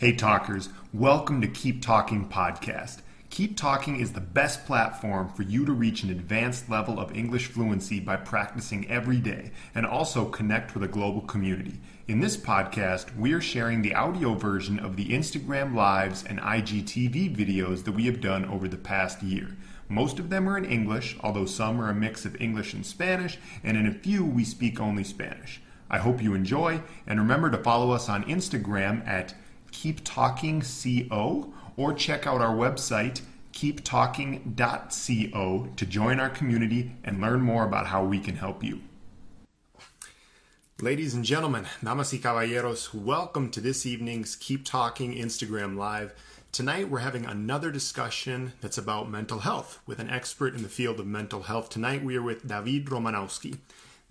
Hey, talkers, welcome to Keep Talking Podcast. Keep Talking is the best platform for you to reach an advanced level of English fluency by practicing every day and also connect with a global community. In this podcast, we are sharing the audio version of the Instagram Lives and IGTV videos that we have done over the past year. Most of them are in English, although some are a mix of English and Spanish, and in a few we speak only Spanish. I hope you enjoy, and remember to follow us on Instagram at Keep Talking Co. or check out our website keeptalking.co to join our community and learn more about how we can help you. Ladies and gentlemen, damas y caballeros, welcome to this evening's Keep Talking Instagram Live. Tonight we're having another discussion that's about mental health with an expert in the field of mental health. Tonight we are with David Romanowski.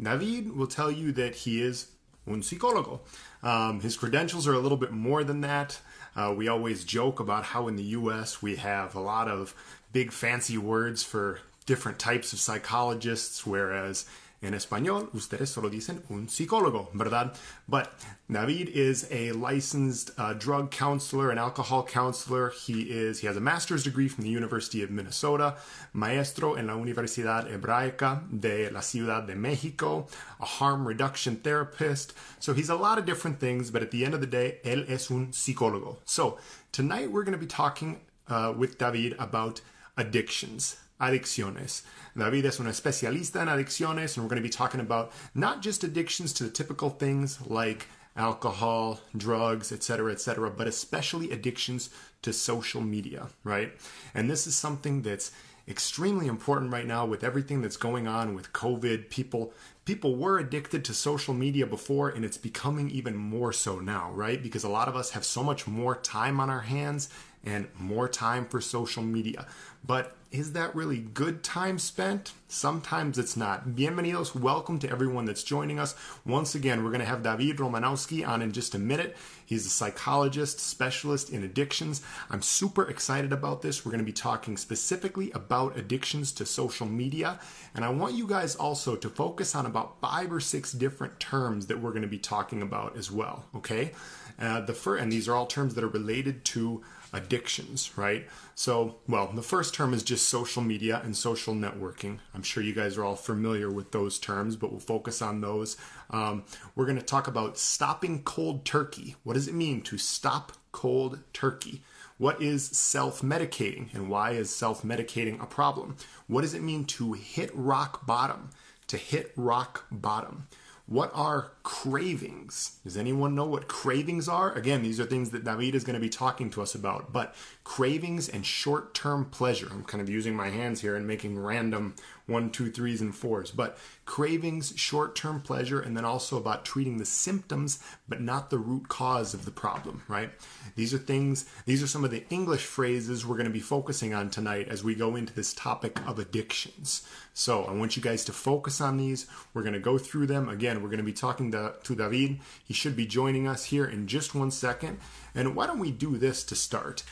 David will tell you that he is un psicólogo. Um, his credentials are a little bit more than that. Uh, we always joke about how in the US we have a lot of big fancy words for different types of psychologists, whereas En español, ustedes solo dicen un psicólogo, ¿verdad? But David is a licensed uh, drug counselor and alcohol counselor. He is he has a master's degree from the University of Minnesota, maestro en la Universidad Hebraica de la Ciudad de Mexico, a harm reduction therapist. So he's a lot of different things, but at the end of the day, él es un psicólogo. So tonight we're going to be talking uh, with David about addictions adicciones. David es un especialista en adicciones, and we're going to be talking about not just addictions to the typical things like alcohol, drugs, etc., etc., but especially addictions to social media, right? And this is something that's extremely important right now with everything that's going on with COVID. People people were addicted to social media before and it's becoming even more so now, right? Because a lot of us have so much more time on our hands and more time for social media. But is that really good time spent? Sometimes it's not. Bienvenidos, welcome to everyone that's joining us. Once again, we're going to have David Romanowski on in just a minute. He's a psychologist, specialist in addictions. I'm super excited about this. We're going to be talking specifically about addictions to social media. And I want you guys also to focus on about five or six different terms that we're going to be talking about as well. Okay? Uh, the first, and these are all terms that are related to addictions, right? So, well, the first term is just social media and social networking. I'm sure you guys are all familiar with those terms, but we'll focus on those. Um, we're going to talk about stopping cold turkey. What does it mean to stop cold turkey? What is self medicating and why is self medicating a problem? What does it mean to hit rock bottom? To hit rock bottom. What are cravings? Does anyone know what cravings are? Again, these are things that David is going to be talking to us about, but cravings and short term pleasure. I'm kind of using my hands here and making random one, two, threes, and fours, but cravings, short term pleasure, and then also about treating the symptoms, but not the root cause of the problem, right? These are things, these are some of the English phrases we're going to be focusing on tonight as we go into this topic of addictions. So I want you guys to focus on these. We're going to go through them. Again, we're going to be talking to, to David. He should be joining us here in just one second. And why don't we do this to start?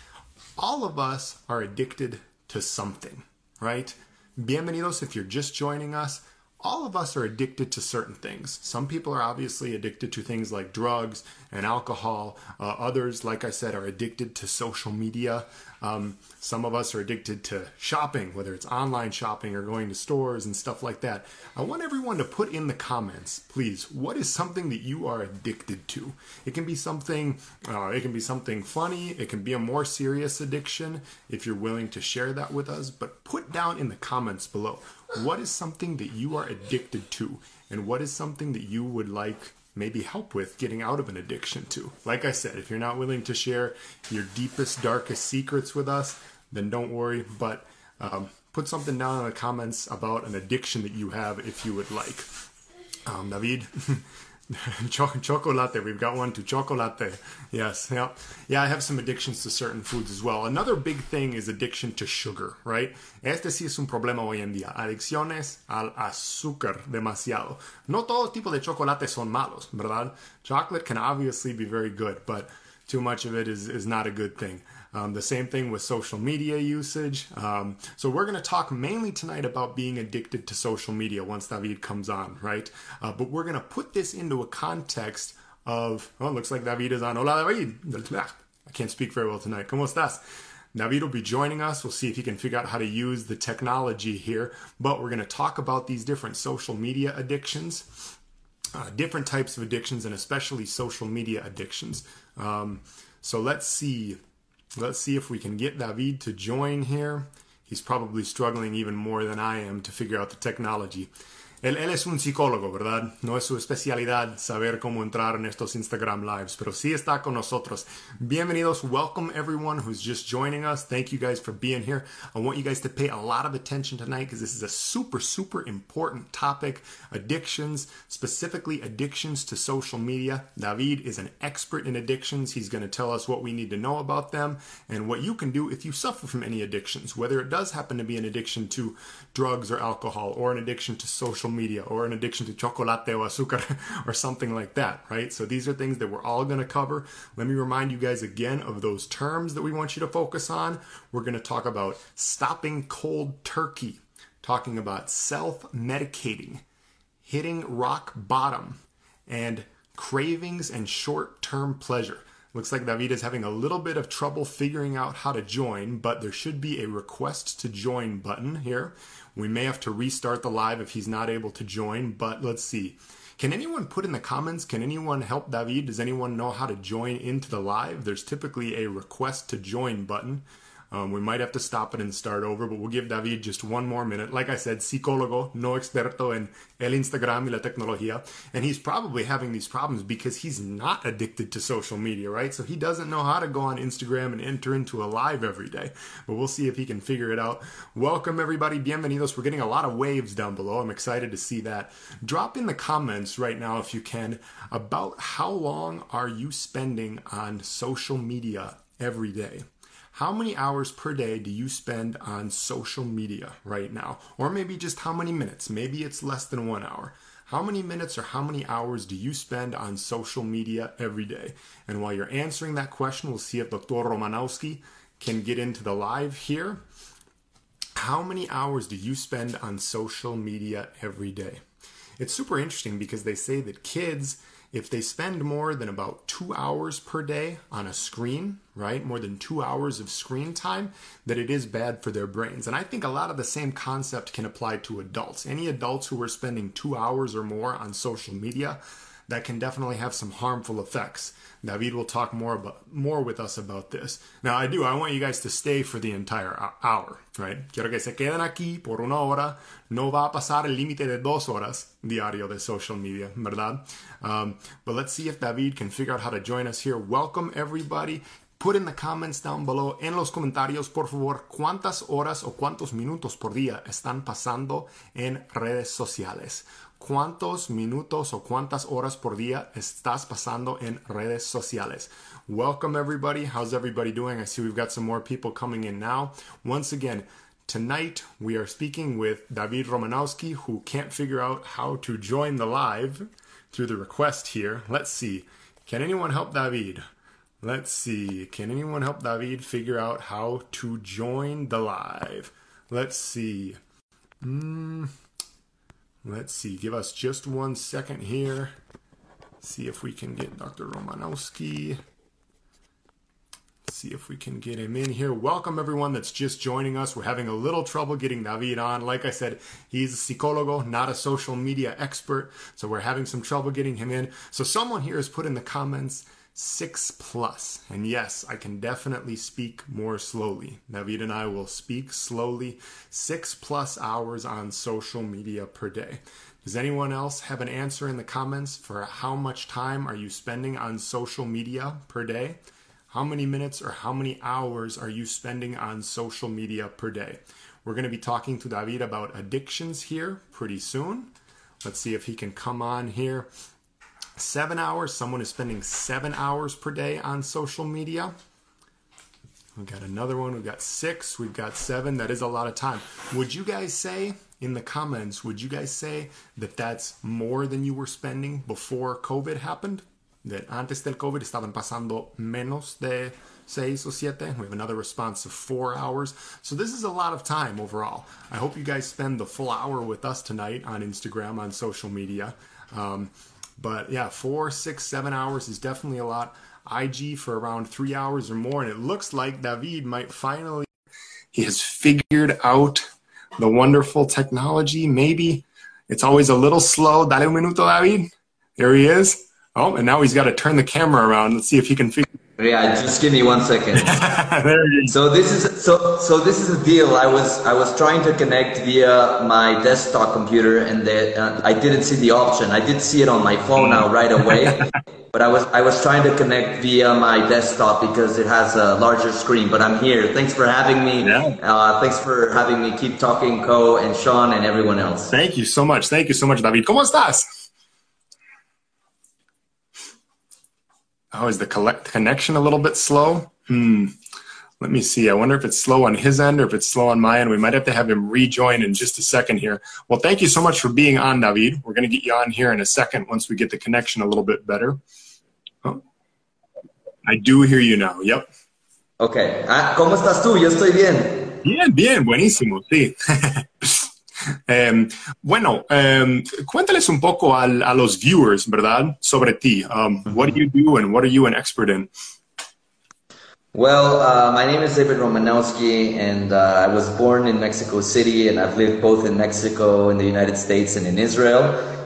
All of us are addicted to something, right? Bienvenidos if you're just joining us all of us are addicted to certain things. Some people are obviously addicted to things like drugs and alcohol. Uh, others, like I said, are addicted to social media. Um, some of us are addicted to shopping, whether it's online shopping or going to stores and stuff like that. I want everyone to put in the comments, please, what is something that you are addicted to? It can be something, uh, it can be something funny. It can be a more serious addiction if you're willing to share that with us. But put down in the comments below what is something that you are addicted to? And what is something that you would like maybe help with getting out of an addiction to? Like i said if you're not willing to share your deepest darkest secrets with us then don't worry. But um, put something down in the comments about an addiction that you have if you would like. Um, david chocolate. We've got one to chocolate. Yes, yeah, yeah. I have some addictions to certain foods as well. Another big thing is addiction to sugar, right? Este sí es un problema hoy en día. Adicciones al azúcar demasiado. No todo tipo de chocolate son malos, ¿verdad? Chocolate can obviously be very good, but too much of it is, is not a good thing. Um, the same thing with social media usage. Um, so we're going to talk mainly tonight about being addicted to social media once David comes on, right? Uh, but we're going to put this into a context of, oh, it looks like David is on. Hola, David. I can't speak very well tonight. ¿Cómo estás? David will be joining us. We'll see if he can figure out how to use the technology here. But we're going to talk about these different social media addictions, uh, different types of addictions, and especially social media addictions. Um, so let's see. Let's see if we can get David to join here. He's probably struggling even more than I am to figure out the technology. Él, él, es un psicólogo, ¿verdad? No es su especialidad saber cómo entrar en estos Instagram Lives, pero sí está con nosotros. Bienvenidos. Welcome everyone who's just joining us. Thank you guys for being here. I want you guys to pay a lot of attention tonight because this is a super, super important topic. Addictions, specifically addictions to social media. David is an expert in addictions. He's going to tell us what we need to know about them and what you can do if you suffer from any addictions, whether it does happen to be an addiction to drugs or alcohol or an addiction to social social media or an addiction to chocolate or azúcar or something like that, right? So these are things that we're all going to cover. Let me remind you guys again of those terms that we want you to focus on. We're going to talk about stopping cold turkey, talking about self medicating, hitting rock bottom, and cravings and short term pleasure. Looks like David is having a little bit of trouble figuring out how to join, but there should be a request to join button here. We may have to restart the live if he's not able to join, but let's see. Can anyone put in the comments? Can anyone help David? Does anyone know how to join into the live? There's typically a request to join button. Um, we might have to stop it and start over, but we'll give David just one more minute. Like I said, psicólogo, no experto en el Instagram y la tecnología. And he's probably having these problems because he's not addicted to social media, right? So he doesn't know how to go on Instagram and enter into a live every day. But we'll see if he can figure it out. Welcome, everybody. Bienvenidos. We're getting a lot of waves down below. I'm excited to see that. Drop in the comments right now, if you can, about how long are you spending on social media every day? How many hours per day do you spend on social media right now? Or maybe just how many minutes? Maybe it's less than one hour. How many minutes or how many hours do you spend on social media every day? And while you're answering that question, we'll see if Dr. Romanowski can get into the live here. How many hours do you spend on social media every day? It's super interesting because they say that kids if they spend more than about two hours per day on a screen, right, more than two hours of screen time, that it is bad for their brains. And I think a lot of the same concept can apply to adults. Any adults who are spending two hours or more on social media, that can definitely have some harmful effects. David will talk more about more with us about this. Now, I do. I want you guys to stay for the entire hour, right? Quiero que se queden aquí por una hora. No va a pasar el límite de dos horas diario de social media, ¿verdad? Um, but let's see if David can figure out how to join us here. Welcome everybody. Put in the comments down below, en los comentarios, por favor, cuántas horas o cuántos minutos por día están pasando en redes sociales cuántos minutos o cuántas horas por día estás pasando en redes sociales. Welcome, everybody. How's everybody doing? I see we've got some more people coming in now. Once again, tonight we are speaking with David Romanowski, who can't figure out how to join the live through the request here. Let's see. Can anyone help David? Let's see. Can anyone help David figure out how to join the live? Let's see. Hmm. Let's see, give us just one second here. See if we can get Dr. Romanowski. See if we can get him in here. Welcome everyone that's just joining us. We're having a little trouble getting David on. Like I said, he's a psicólogo, not a social media expert. So we're having some trouble getting him in. So someone here has put in the comments six plus. And yes, I can definitely speak more slowly. David and I will speak slowly, six plus hours on social media per day. Does anyone else have an answer in the comments for how much time are you spending on social media per day? How many minutes or how many hours are you spending on social media per day? We're going to be talking to David about addictions here pretty soon. Let's see if he can come on here seven hours. Someone is spending seven hours per day on social media. We've got another one. We've got six. We've got seven. That is a lot of time. Would you guys say in the comments, would you guys say that that's more than you were spending before COVID happened? That antes del COVID estaban pasando menos de seis o siete. We have another response of four hours. So this is a lot of time overall. I hope you guys spend the full hour with us tonight on Instagram, on social media. Um, but yeah, four, six, seven hours is definitely a lot. IG for around three hours or more, and it looks like David might finally. He has figured out the wonderful technology. Maybe it's always a little slow. Dale un minuto, David. There he is. Oh, and now he's got to turn the camera around. Let's see if he can figure. Yeah, just give me one second. so this is so so this is a deal. I was I was trying to connect via my desktop computer, and the, uh, I didn't see the option. I did see it on my phone now right away, but I was I was trying to connect via my desktop because it has a larger screen. But I'm here. Thanks for having me. Yeah. Uh, thanks for having me. Keep talking, Co and Sean and everyone else. Thank you so much. Thank you so much, David. ¿Cómo estás? Oh, is the collect connection a little bit slow? Hmm. Let me see. I wonder if it's slow on his end or if it's slow on my end. We might have to have him rejoin in just a second here. Well, thank you so much for being on, David. We're going to get you on here in a second once we get the connection a little bit better. Oh. I do hear you now. Yep. Okay. Ah, ¿Cómo estás tú? Yo estoy bien. Bien, bien. Buenísimo. Sí. Eh, bueno, eh, cuéntales un poco al, a los viewers, ¿verdad? Sobre ti. Um, what do you do and what are you an expert in? Well, uh, my name is David Romanowski, and uh, I was born in Mexico City, and I've lived both in Mexico, in the United States, and in Israel.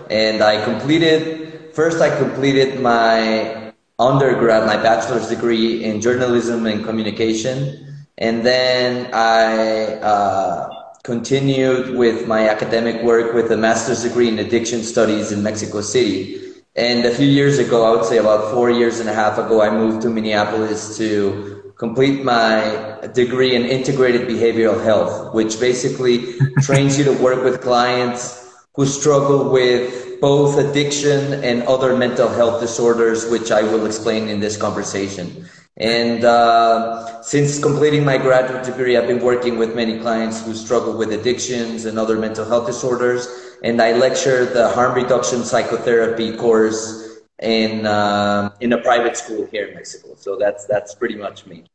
And I completed, first, I completed my undergrad, my bachelor's degree in journalism and communication. And then I uh, continued with my academic work with a master's degree in addiction studies in Mexico City. And a few years ago, I would say about four years and a half ago, I moved to Minneapolis to complete my degree in integrated behavioral health, which basically trains you to work with clients who struggle with both addiction and other mental health disorders, which I will explain in this conversation. And uh, since completing my graduate degree, I've been working with many clients who struggle with addictions and other mental health disorders. And I lecture the harm reduction psychotherapy course in uh, in a private school here in Mexico. So that's that's pretty much me.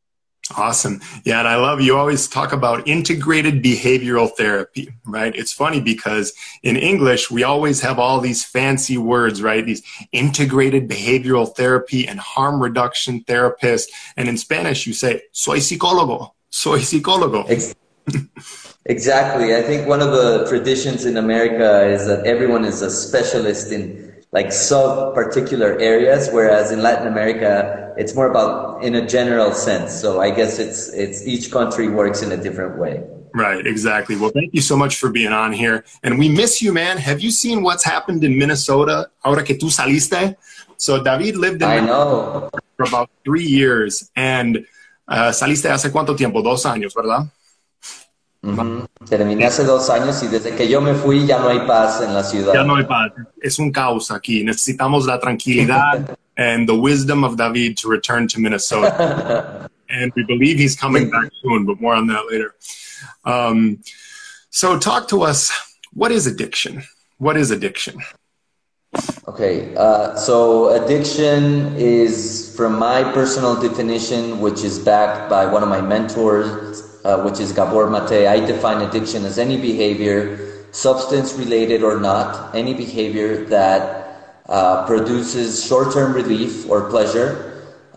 Awesome. Yeah, and I love you always talk about integrated behavioral therapy, right? It's funny because in English, we always have all these fancy words, right? These integrated behavioral therapy and harm reduction therapist. And in Spanish, you say, soy psicólogo, soy psicólogo. Exactly. I think one of the traditions in America is that everyone is a specialist in like sub particular areas, whereas in Latin America, it's more about in a general sense. So I guess it's, it's each country works in a different way. Right, exactly. Well, thank you so much for being on here. And we miss you, man. Have you seen what's happened in Minnesota ahora que tú saliste? So David lived in I know. for about three years. And uh, saliste hace cuánto tiempo? Dos años, ¿verdad? Terminé hace dos años y desde que yo me fui ya no hay paz en la ciudad. Ya no hay paz. Es un caos aquí. Necesitamos la tranquilidad and the wisdom of David to return to Minnesota. and we believe he's coming back soon, but more on that later. Um, so, talk to us. What is addiction? What is addiction? Okay, uh, so addiction is, from my personal definition, which is backed by one of my mentors, uh, which is Gabor Mate. I define addiction as any behavior, substance related or not, any behavior that uh, produces short term relief or pleasure.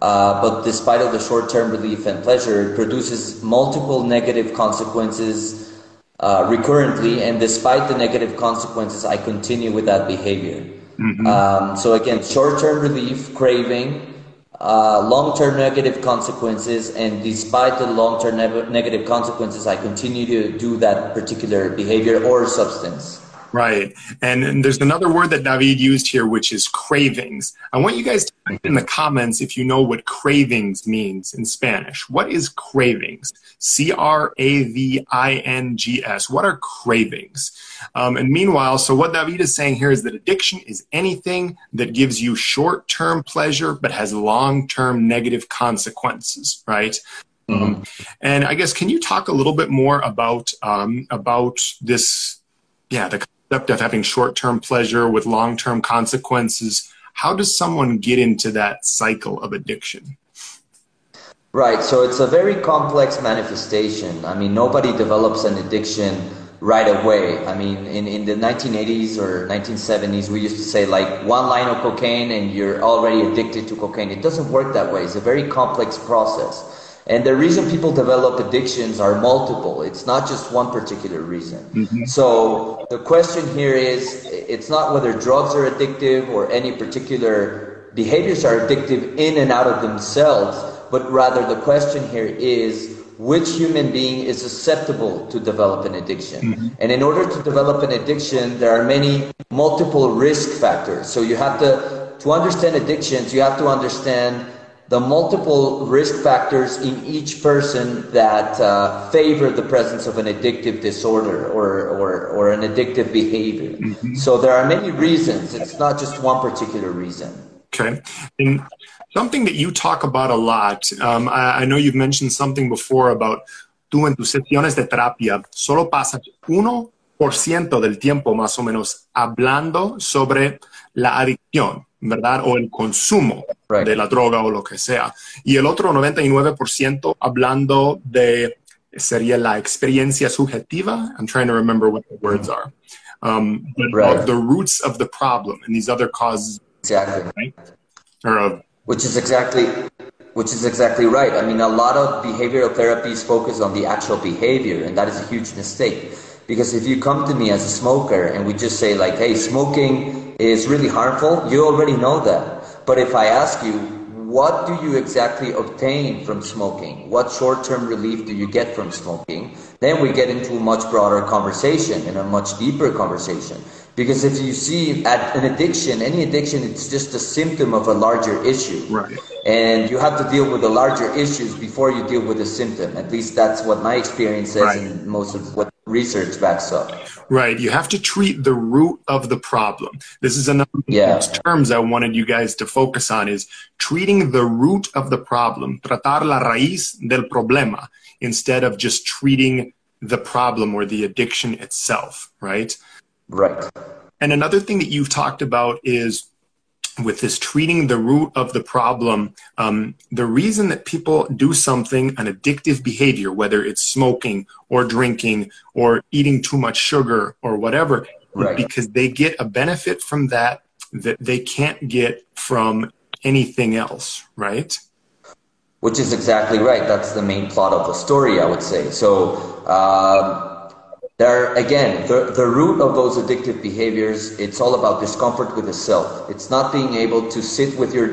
Uh, but despite of the short-term relief and pleasure, it produces multiple negative consequences uh, recurrently, and despite the negative consequences, I continue with that behavior. Mm-hmm. Um, so again, short-term relief, craving, uh, long-term negative consequences and despite the long-term ne- negative consequences i continue to do that particular behavior or substance Right. And, and, there's another word that David used here, which is cravings. I want you guys to type in the comments if you know what cravings means in Spanish. What is cravings? C R A V I N G S. What are cravings? Um, and meanwhile, so what David is saying here is that addiction is anything that gives you short term pleasure but has long term negative consequences, right? Mm-hmm. Um, and I guess, can you talk a little bit more about um, about this? Yeah, the concept of having short term pleasure with long term consequences. How does someone get into that cycle of addiction? Right. So it's a very complex manifestation. I mean, nobody develops an addiction right away. I mean, in, in the 1980s or 1970s, we used to say like one line of cocaine and you're already addicted to cocaine. It doesn't work that way. It's a very complex process. And the reason people develop addictions are multiple. It's not just one particular reason. Mm-hmm. So the question here is it's not whether drugs are addictive or any particular behaviors are addictive in and out of themselves, but rather the question here is which human being is susceptible to develop an addiction. Mm-hmm. And in order to develop an addiction, there are many multiple risk factors. So you have to, to understand addictions, you have to understand the multiple risk factors in each person that uh, favor the presence of an addictive disorder or, or, or an addictive behavior. Mm-hmm. So there are many reasons. It's not just one particular reason. Okay. And Something that you talk about a lot, um, I, I, know you've mentioned something before about tú en tus sesiones de terapia solo pasas 1% del tiempo más o menos hablando sobre la adicción, ¿verdad? O el consumo right. de la droga o lo que sea. Y el otro 99% hablando de, sería la experiencia subjetiva. I'm trying to remember what the words are. Um, but right. the roots of the problem and these other causes. Exactly. Right? Or which is exactly which is exactly right. I mean, a lot of behavioral therapies focus on the actual behavior, and that is a huge mistake. Because if you come to me as a smoker and we just say like, "Hey, smoking is really harmful," you already know that. But if I ask you, what do you exactly obtain from smoking? What short-term relief do you get from smoking? Then we get into a much broader conversation and a much deeper conversation. Because if you see an addiction, any addiction, it's just a symptom of a larger issue. Right. And you have to deal with the larger issues before you deal with the symptom. At least that's what my experience says right. and most of what research backs up. Right. You have to treat the root of the problem. This is another yeah. terms I wanted you guys to focus on is treating the root of the problem, tratar la raíz del problema, instead of just treating the problem or the addiction itself, right? Right. And another thing that you've talked about is with this treating the root of the problem, um, the reason that people do something, an addictive behavior, whether it's smoking or drinking or eating too much sugar or whatever, right. because they get a benefit from that that they can't get from anything else, right? Which is exactly right. That's the main plot of the story, I would say. So, um, there, again, the, the root of those addictive behaviors, it's all about discomfort with the self. It's not being able to sit with your,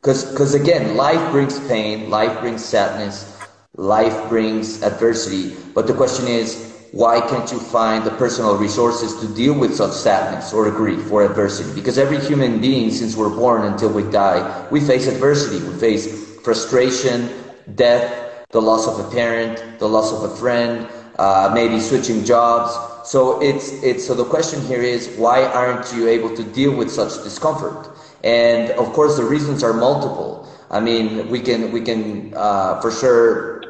because because again, life brings pain, life brings sadness, life brings adversity. But the question is, why can't you find the personal resources to deal with such sadness or grief or adversity? Because every human being, since we're born until we die, we face adversity. We face frustration, death, the loss of a parent, the loss of a friend, uh, maybe switching jobs. So it's it's so the question here is why aren't you able to deal with such discomfort? And of course, the reasons are multiple. I mean, we can we can uh, for sure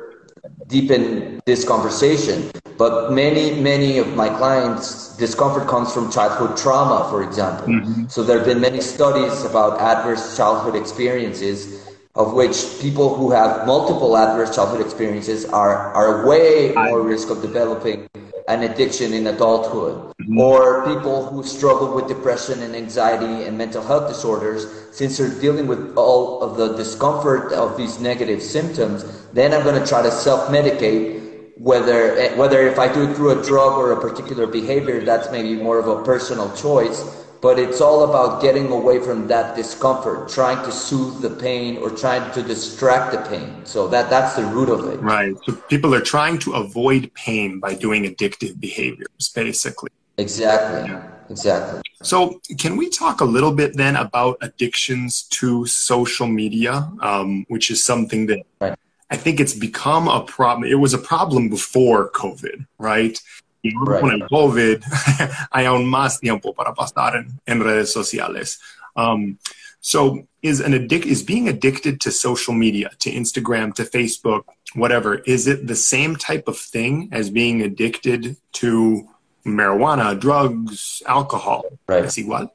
deepen this conversation, but many many of my clients discomfort comes from childhood trauma, for example. Mm-hmm. So there have been many studies about adverse childhood experiences of which people who have multiple adverse childhood experiences are, are way more risk of developing an addiction in adulthood mm-hmm. or people who struggle with depression and anxiety and mental health disorders since they're dealing with all of the discomfort of these negative symptoms then i'm going to try to self-medicate whether whether if i do it through a drug or a particular behavior that's maybe more of a personal choice but it's all about getting away from that discomfort, trying to soothe the pain or trying to distract the pain. So that that's the root of it. Right. So people are trying to avoid pain by doing addictive behaviors, basically. Exactly. Yeah. Exactly. So, can we talk a little bit then about addictions to social media, um, which is something that right. I think it's become a problem. It was a problem before COVID, right? Y right. con el COVID hay aún más tiempo para pasar en, en redes sociales. Um, so is an addic- is being addicted to social media, to Instagram, to Facebook, whatever, is it the same type of thing as being addicted to marijuana, drugs, alcohol? Right. ¿Es igual?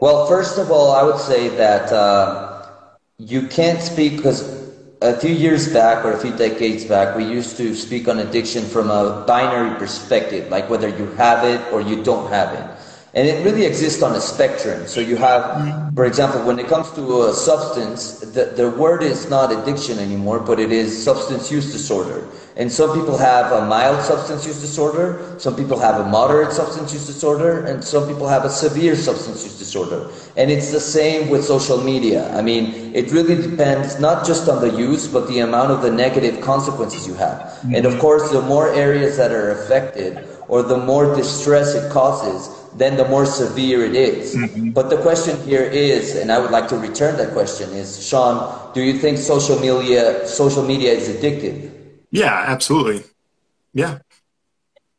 Well, first of all, I would say that uh, you can't speak because a few years back or a few decades back, we used to speak on addiction from a binary perspective, like whether you have it or you don't have it. And it really exists on a spectrum. So you have, for example, when it comes to a substance, the, the word is not addiction anymore, but it is substance use disorder. And some people have a mild substance use disorder, some people have a moderate substance use disorder, and some people have a severe substance use disorder. And it's the same with social media. I mean, it really depends not just on the use, but the amount of the negative consequences you have. Mm-hmm. And of course, the more areas that are affected, or the more distress it causes, then the more severe it is. Mm-hmm. But the question here is, and I would like to return that question, is Sean, do you think social media social media is addictive? Yeah, absolutely. Yeah.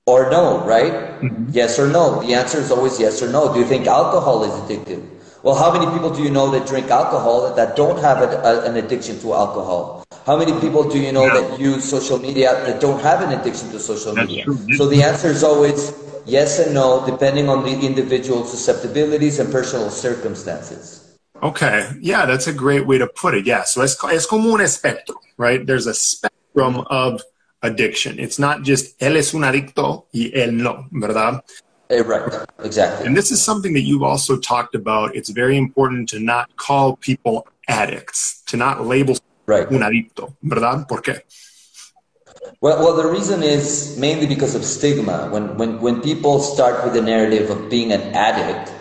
Or no, right? Mm-hmm. Yes or no. The answer is always yes or no. Do you think alcohol is addictive? Well, how many people do you know that drink alcohol that don't have a, a, an addiction to alcohol? How many people do you know yeah. that use social media that don't have an addiction to social media? So the answer is always Yes and no, depending on the individual susceptibilities and personal circumstances. Okay, yeah, that's a great way to put it. Yeah, so es, es como un espectro, right? There's a spectrum of addiction. It's not just él es un adicto y él no, ¿verdad? Eh, right, exactly. And this is something that you've also talked about. It's very important to not call people addicts, to not label right. un adicto, ¿verdad? ¿Por qué? Well, well, the reason is mainly because of stigma. When, when, when people start with the narrative of being an addict,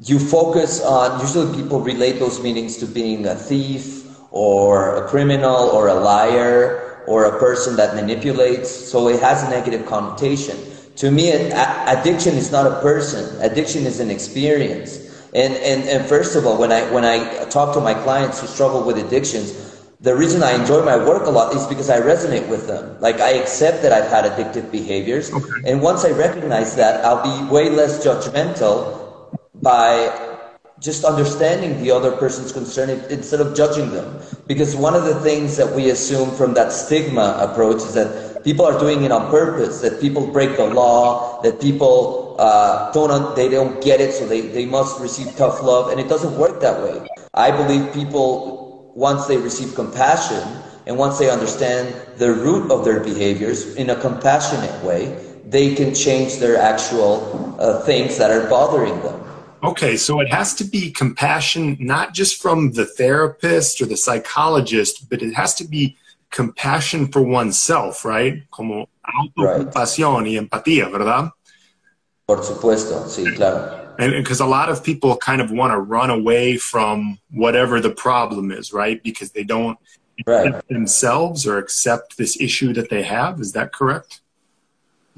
you focus on, usually people relate those meanings to being a thief or a criminal or a liar or a person that manipulates. So it has a negative connotation. To me, addiction is not a person. Addiction is an experience. And, and, and first of all, when I, when I talk to my clients who struggle with addictions, the reason I enjoy my work a lot is because I resonate with them. Like I accept that I've had addictive behaviors. Okay. And once I recognize that, I'll be way less judgmental by just understanding the other person's concern instead of judging them. Because one of the things that we assume from that stigma approach is that people are doing it on purpose, that people break the law, that people uh, don't, they don't get it, so they, they must receive tough love. And it doesn't work that way. I believe people once they receive compassion and once they understand the root of their behaviors in a compassionate way, they can change their actual uh, things that are bothering them. Okay, so it has to be compassion not just from the therapist or the psychologist, but it has to be compassion for oneself, right? Como autocompasión right. y empatía, ¿verdad? Por supuesto, sí, claro and because a lot of people kind of want to run away from whatever the problem is right because they don't right. themselves or accept this issue that they have is that correct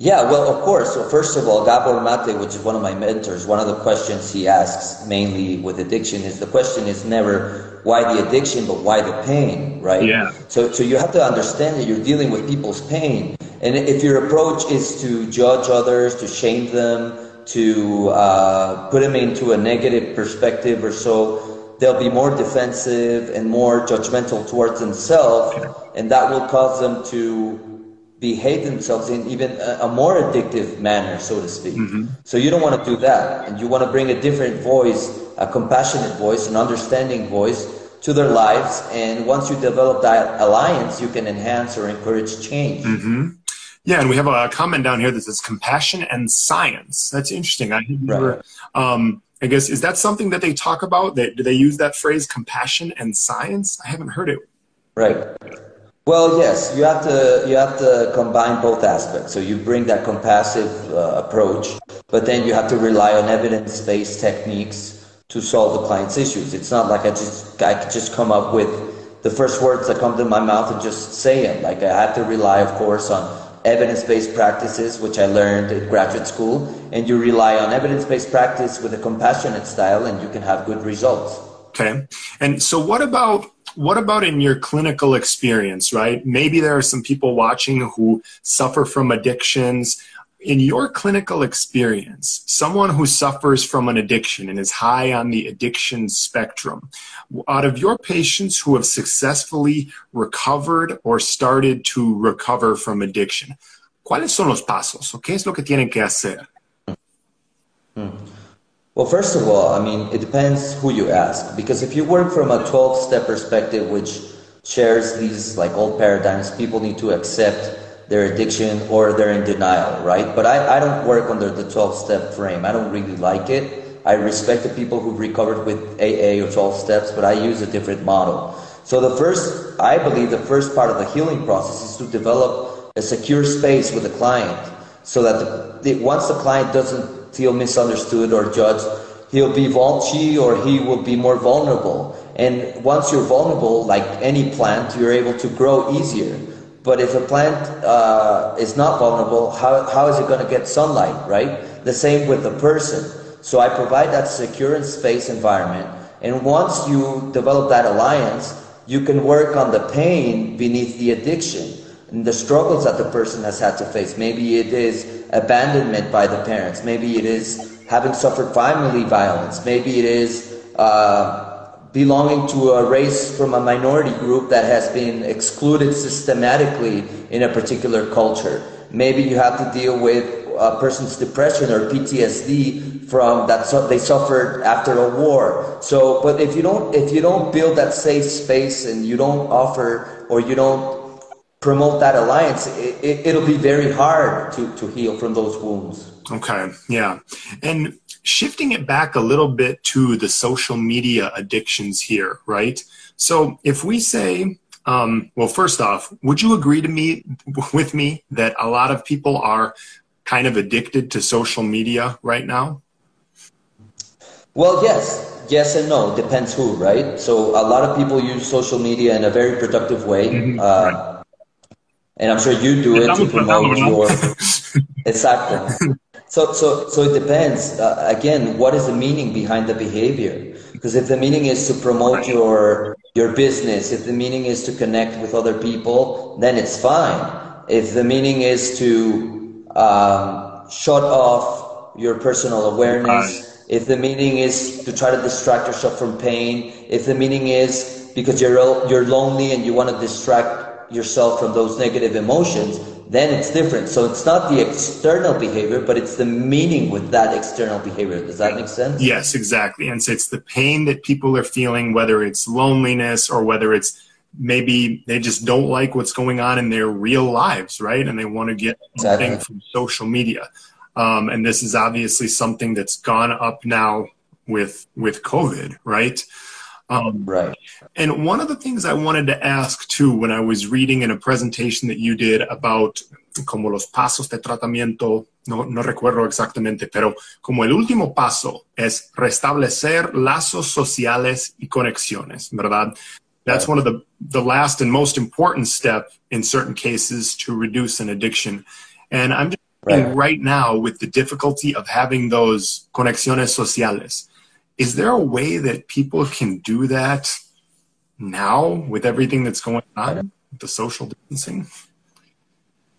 yeah well of course. So first of all gabor mate which is one of my mentors one of the questions he asks mainly with addiction is the question is never why the addiction but why the pain right? Yeah. So so you have to understand that you're dealing with people's pain. And if your approach is to judge others to shame them to uh, put them into a negative perspective or so, they'll be more defensive and more judgmental towards themselves, and that will cause them to behave themselves in even a, more addictive manner, so to speak. Mm-hmm. So you don't want to do that, and you want to bring a different voice, a compassionate voice, an understanding voice to their lives. And once you develop that alliance, you can enhance or encourage change. Mm-hmm. Yeah, and we have a comment down here that says compassion and science. That's interesting. I never, right. um, I guess is that something that they talk about? That do they use that phrase compassion and science? I haven't heard it. Right. Well, yes, you have to you have to combine both aspects. So you bring that compassive uh, approach, but then you have to rely on evidence-based techniques to solve the client's issues. It's not like I just I could just come up with the first words that come to my mouth and just say them. Like I have to rely, of course, on evidence-based practices, which I learned at graduate school, and you rely on evidence-based practice with a compassionate style, and you can have good results. Okay. And so, what about what about in your clinical experience? Right? Maybe there are some people watching who suffer from addictions in your clinical experience, someone who suffers from an addiction and is high on the addiction spectrum, out of your patients who have successfully recovered or started to recover from addiction, ¿cuáles son los pasos? Qué es lo que tienen que hacer? Well, first of all, I mean, it depends who you ask. Because if you work from a 12 step perspective, which shares these like old paradigms. People need to accept their addiction or they're in denial, right? But I, I don't work under the 12 step frame. I don't really like it. I respect the people who've recovered with AA or 12 steps, but I use a different model. So the first, I believe the first part of the healing process is to develop a secure space with the client so that the, once the client doesn't feel misunderstood or judged, he'll be vulnerable or he will be more vulnerable. And once you're vulnerable, like any plant, you're able to grow easier. But if a plant uh, is not vulnerable, how, how is it going to get sunlight, right? The same with the person. So I provide that secure and space environment. And once you develop that alliance, you can work on the pain beneath the addiction and the struggles that the person has had to face. Maybe it is abandonment by the parents. Maybe it is having suffered family violence. Maybe it is uh, belonging to a race from a minority group that has been excluded systematically in a particular culture. Maybe you have to deal with a person's depression or PTSD from that su- they suffered after a war. So, but if you don't if you don't build that safe space and you don't offer or you don't promote that alliance, it, it, will be very hard to to heal from those wounds. Okay, yeah, and shifting it back a little bit to the social media addictions here, right? So if we say um, well, first off, would you agree to me with me that a lot of people are kind of addicted to social media right now? Well, yes. Yes and no. Depends who, right? So a lot of people use social media in a very productive way. Mm-hmm. Uh, right. And I'm sure you do it to promote your... exactly. So, so, so it depends. Uh, again, what is the meaning behind the behavior? Because if the meaning is to promote your your business, if the meaning is to connect with other people, then it's fine. If the meaning is to um, shut off your personal awareness. If the meaning is to try to distract yourself from pain, if the meaning is because you're you're lonely and you want to distract yourself from those negative emotions, then it's different. So it's not the external behavior, but it's the meaning with that external behavior. Does that make sense? Yes, exactly. And so it's the pain that people are feeling, whether it's loneliness or whether it's maybe they just don't like what's going on in their real lives, right? And they want to get something exactly. from social media. Um, and this is obviously something that's gone up now with with COVID, right? Um, right. And one of the things I wanted to ask too, when I was reading in a presentation that you did about como los pasos de tratamiento, no, no recuerdo exactamente, pero como el último paso es restablecer lazos sociales y conexiones, ¿verdad? That's one of the, the last and most important step in certain cases to reduce an addiction. And I'm just right. right now with the difficulty of having those conexiones sociales. Is there a way that people can do that now with everything that's going on, the social distancing?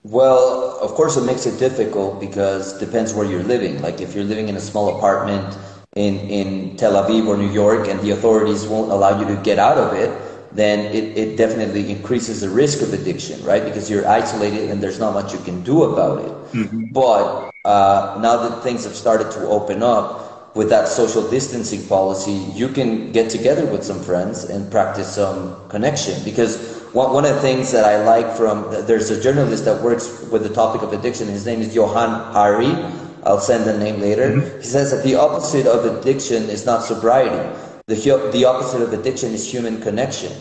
Well, of course, it makes it difficult because depends where you're living. Like if you're living in a small apartment in, in Tel Aviv or New York and the authorities won't allow you to get out of it, then it, it definitely increases the risk of addiction, right? Because you're isolated and there's not much you can do about it. Mm-hmm. But uh, now that things have started to open up with that social distancing policy, you can get together with some friends and practice some connection. Because one, one of the things that I like from, there's a journalist that works with the topic of addiction. His name is Johann Hari. I'll send the name later. Mm-hmm. He says that the opposite of addiction is not sobriety the, the opposite of addiction is human connection.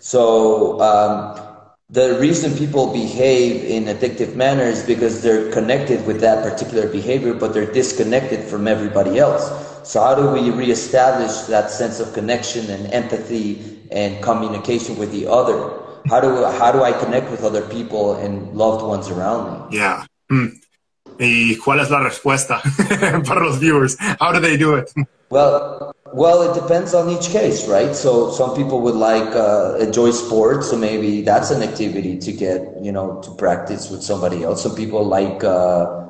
So um, the reason people behave in addictive manner is because they're connected with that particular behavior, but they're disconnected from everybody else. So how do we reestablish that sense of connection and empathy and communication with the other? How do how do I connect with other people and loved ones around me? Yeah. Mm. ¿Y cuál es la respuesta para los viewers? How do they do it? Well, well, it depends on each case, right? So some people would like uh, enjoy sports, so maybe that's an activity to get, you know, to practice with somebody else. Some people like, uh,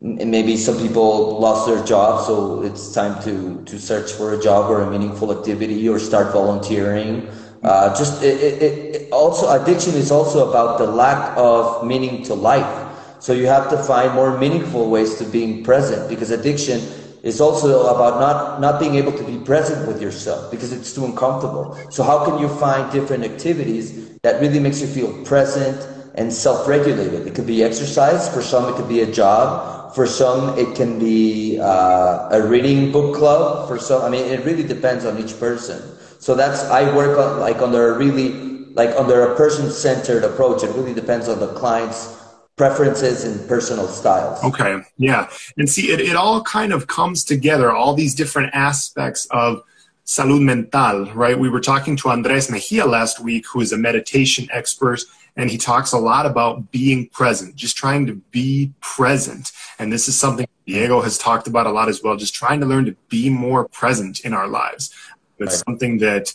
maybe some people lost their job, so it's time to to search for a job or a meaningful activity or start volunteering. Uh, just it, it, it also addiction is also about the lack of meaning to life. So you have to find more meaningful ways to being present because addiction is also about not, not being able to be present with yourself because it's too uncomfortable. So how can you find different activities that really makes you feel present and self-regulated? It could be exercise. For some, it could be a job. For some, it can be uh, a reading book club. For some, I mean, it really depends on each person. So that's I work on like under a really like under a person-centered approach. It really depends on the client's preferences and personal styles. Okay, yeah. And see, it, it all kind of comes together, all these different aspects of salud mental, right? We were talking to Andres Mejia last week, who is a meditation expert, and he talks a lot about being present, just trying to be present. And this is something Diego has talked about a lot as well, just trying to learn to be more present in our lives. It's right. something that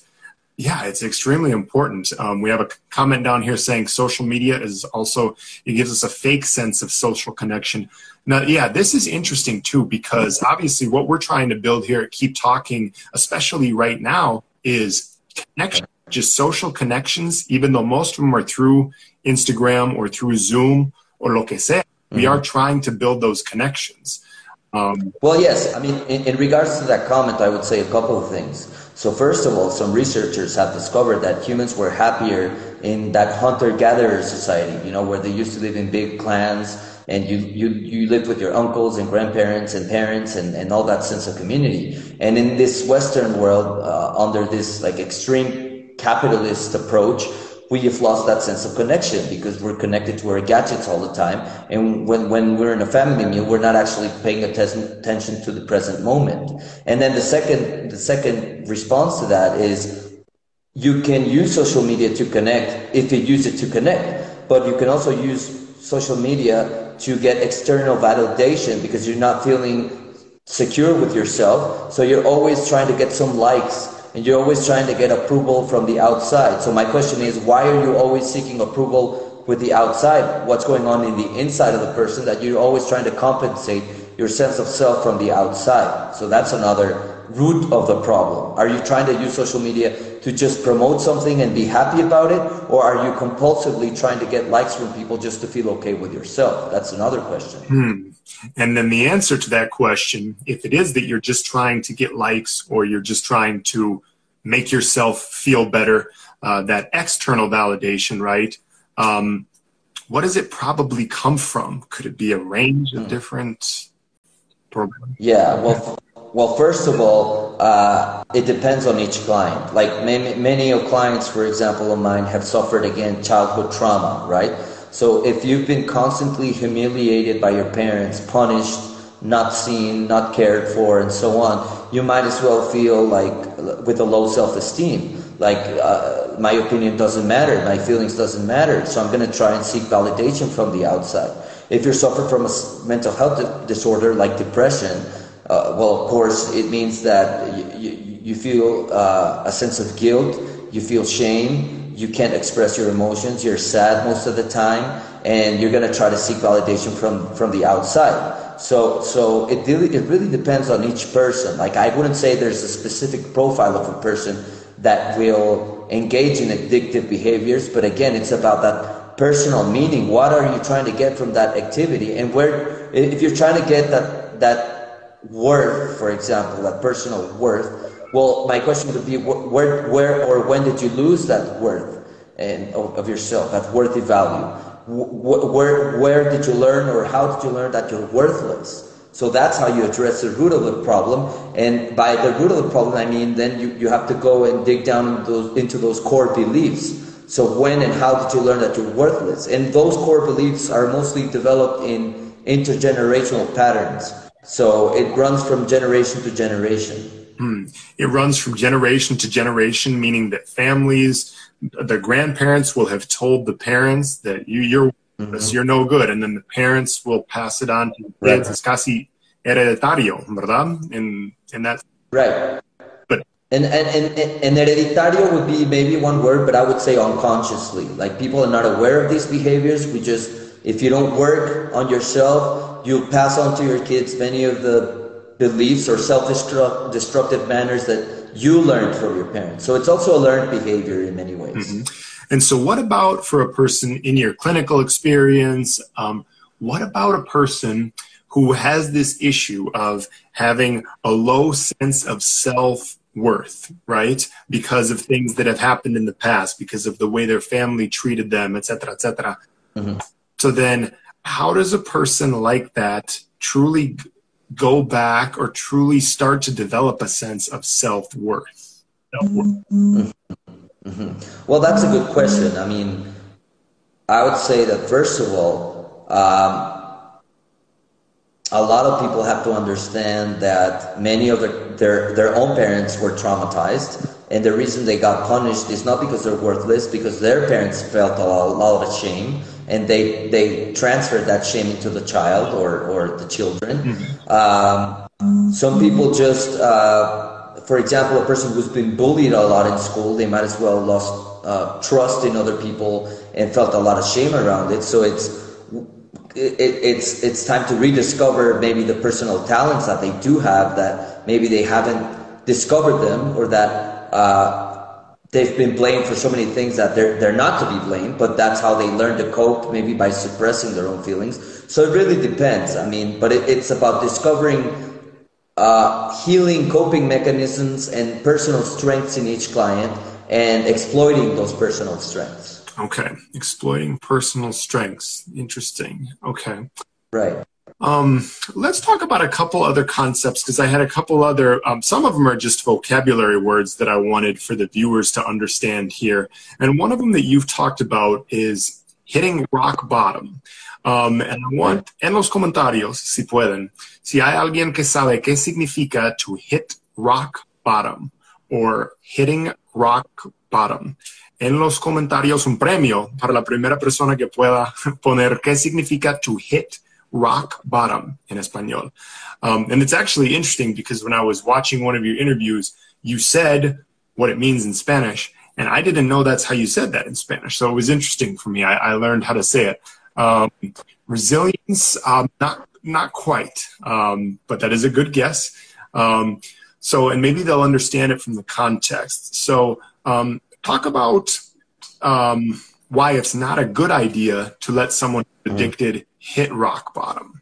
yeah, it's extremely important. Um, we have a comment down here saying social media is also, it gives us a fake sense of social connection. Now, yeah, this is interesting too, because obviously what we're trying to build here at Keep Talking, especially right now, is connection, just social connections, even though most of them are through Instagram or through Zoom or lo que sea. Mm-hmm. We are trying to build those connections. Um, well, yes. I mean, in, in regards to that comment, I would say a couple of things. So first of all, some researchers have discovered that humans were happier in that hunter-gatherer society, you know, where they used to live in big clans and you, you, you lived with your uncles and grandparents and parents and, and all that sense of community. And in this Western world, uh, under this like extreme capitalist approach, we have lost that sense of connection because we're connected to our gadgets all the time. And when, when we're in a family meal, we're not actually paying attention to the present moment. And then the second, the second response to that is you can use social media to connect if you use it to connect, but you can also use social media to get external validation because you're not feeling secure with yourself. So you're always trying to get some likes and you're always trying to get approval from the outside. So my question is, why are you always seeking approval with the outside? What's going on in the inside of the person that you're always trying to compensate your sense of self from the outside? So that's another root of the problem. Are you trying to use social media to just promote something and be happy about it? Or are you compulsively trying to get likes from people just to feel okay with yourself? That's another question. Hmm. And then the answer to that question, if it is that you're just trying to get likes or you're just trying to make yourself feel better, uh, that external validation, right? Um, what does it probably come from? Could it be a range of hmm. different programs? Yeah, well, well, first of all, uh, it depends on each client. Like many, many of clients, for example, of mine have suffered again childhood trauma, right? So if you've been constantly humiliated by your parents, punished, not seen, not cared for, and so on, you might as well feel like with a low self-esteem. Like uh, my opinion doesn't matter, my feelings doesn't matter, so I'm going to try and seek validation from the outside. If you're suffering from a mental health disorder like depression, uh, well, of course, it means that you, you, you feel uh, a sense of guilt, you feel shame, you can't express your emotions, you're sad most of the time, and you're going to try to seek validation from, from the outside. So, so it really, it really depends on each person. Like, I wouldn't say there's a specific profile of a person that will engage in addictive behaviors, but again, it's about that personal meaning. What are you trying to get from that activity? And where, if you're trying to get that, that worth, for example, that personal worth, well, my question would be where, where or when did you lose that worth and, of, of yourself, that worthy value? Where, where did you learn or how did you learn that you're worthless? So that's how you address the root of the problem. And by the root of the problem, I mean then you, you have to go and dig down those, into those core beliefs. So when and how did you learn that you're worthless? And those core beliefs are mostly developed in intergenerational patterns. So it runs from generation to generation. Hmm. It runs from generation to generation, meaning that families, the grandparents will have told the parents that you, you're mm-hmm. you're no good, and then the parents will pass it on to the kids. Right. It's casi hereditario, ¿verdad? In in that. Right. But and, and, and, and hereditario would be maybe one word, but I would say unconsciously. Like people are not aware of these behaviors. We just, if you don't work on yourself, you pass on to your kids many of the beliefs or self-destructive manners that you learned from your parents. So it's also a learned behavior in many ways. Mm-hmm. And so, what about for a person in your clinical experience? Um, what about a person who has this issue of having a low sense of self worth, right? Because of things that have happened in the past, because of the way their family treated them, etc., etc. Mm-hmm. So then, how does a person like that truly go back or truly start to develop a sense of self worth? Mm-hmm. Mm-hmm. Well, that's a good question. I mean, I would say that first of all, um, a lot of people have to understand that many of their, their, their own parents were traumatized and the reason they got punished is not because they're worthless because their parents felt a lot, a lot of shame and they they transferred that shame into the child or or the children mm-hmm. um, some people just uh, for example a person who's been bullied a lot in school they might as well lost uh, trust in other people and felt a lot of shame around it so it's it, it's it's time to rediscover maybe the personal talents that they do have that maybe they haven't discovered them or that uh, they've been blamed for so many things that they're they're not to be blamed, but that's how they learn to cope, maybe by suppressing their own feelings. So it really depends. I mean, but it, it's about discovering uh, healing coping mechanisms and personal strengths in each client and exploiting those personal strengths. Okay. Exploiting personal strengths. Interesting. Okay. Right. Um, let's talk about a couple other concepts because I had a couple other, um, some of them are just vocabulary words that I wanted for the viewers to understand here. And one of them that you've talked about is hitting rock bottom. Um, and I want en los comentarios, si pueden, si hay alguien que sabe qué significa to hit rock bottom or hitting rock bottom en los comentarios un premio para la primera persona que pueda poner qué significa to hit rock bottom in español. Um, and it's actually interesting because when I was watching one of your interviews, you said what it means in Spanish, and I didn't know that's how you said that in Spanish. So it was interesting for me. I, I learned how to say it. Um, resilience, um, not not quite, um, but that is a good guess. Um, so, and maybe they'll understand it from the context. So, um, talk about um, why it's not a good idea to let someone mm-hmm. addicted hit rock bottom.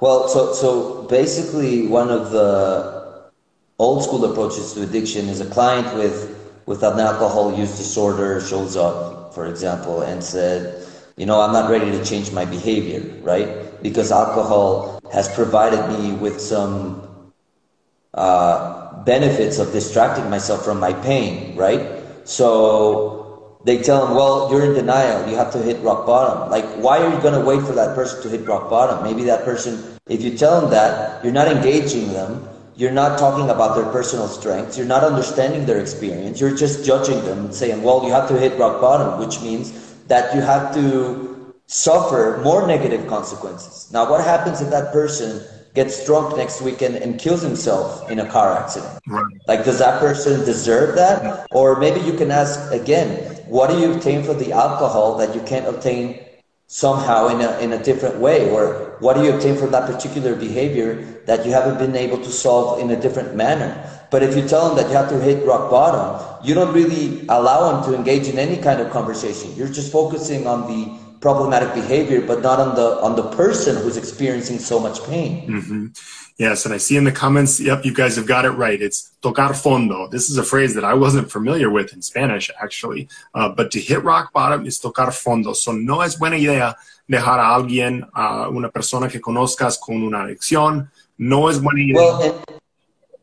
Well, so so basically, one of the old school approaches to addiction is a client with with an alcohol use disorder shows up, for example, and said, you know, I'm not ready to change my behavior, right? Because alcohol has provided me with some uh, benefits of distracting myself from my pain, right? So they tell him, well, you're in denial. You have to hit rock bottom. Like, why are you going to wait for that person to hit rock bottom? Maybe that person, if you tell them that, you're not engaging them. You're not talking about their personal strengths. You're not understanding their experience. You're just judging them and saying, well, you have to hit rock bottom, which means that you have to suffer more negative consequences. Now, what happens if that person gets drunk next weekend and kills himself in a car accident. Right. Like, does that person deserve that? Or maybe you can ask again, what do you obtain for the alcohol that you can't obtain somehow in a, in a different way? Or what do you obtain from that particular behavior that you haven't been able to solve in a different manner? But if you tell them that you have to hit rock bottom, you don't really allow them to engage in any kind of conversation. You're just focusing on the problematic behavior, but not on the on the person who's experiencing so much pain. Mm-hmm. Yes, and I see in the comments, yep, you guys have got it right. It's tocar fondo. This is a phrase that I wasn't familiar with in Spanish, actually. Uh, but to hit rock bottom is tocar fondo. So no es buena idea dejar a alguien, a uh, una persona que conozcas con una adicción. No es buena idea. Well, and,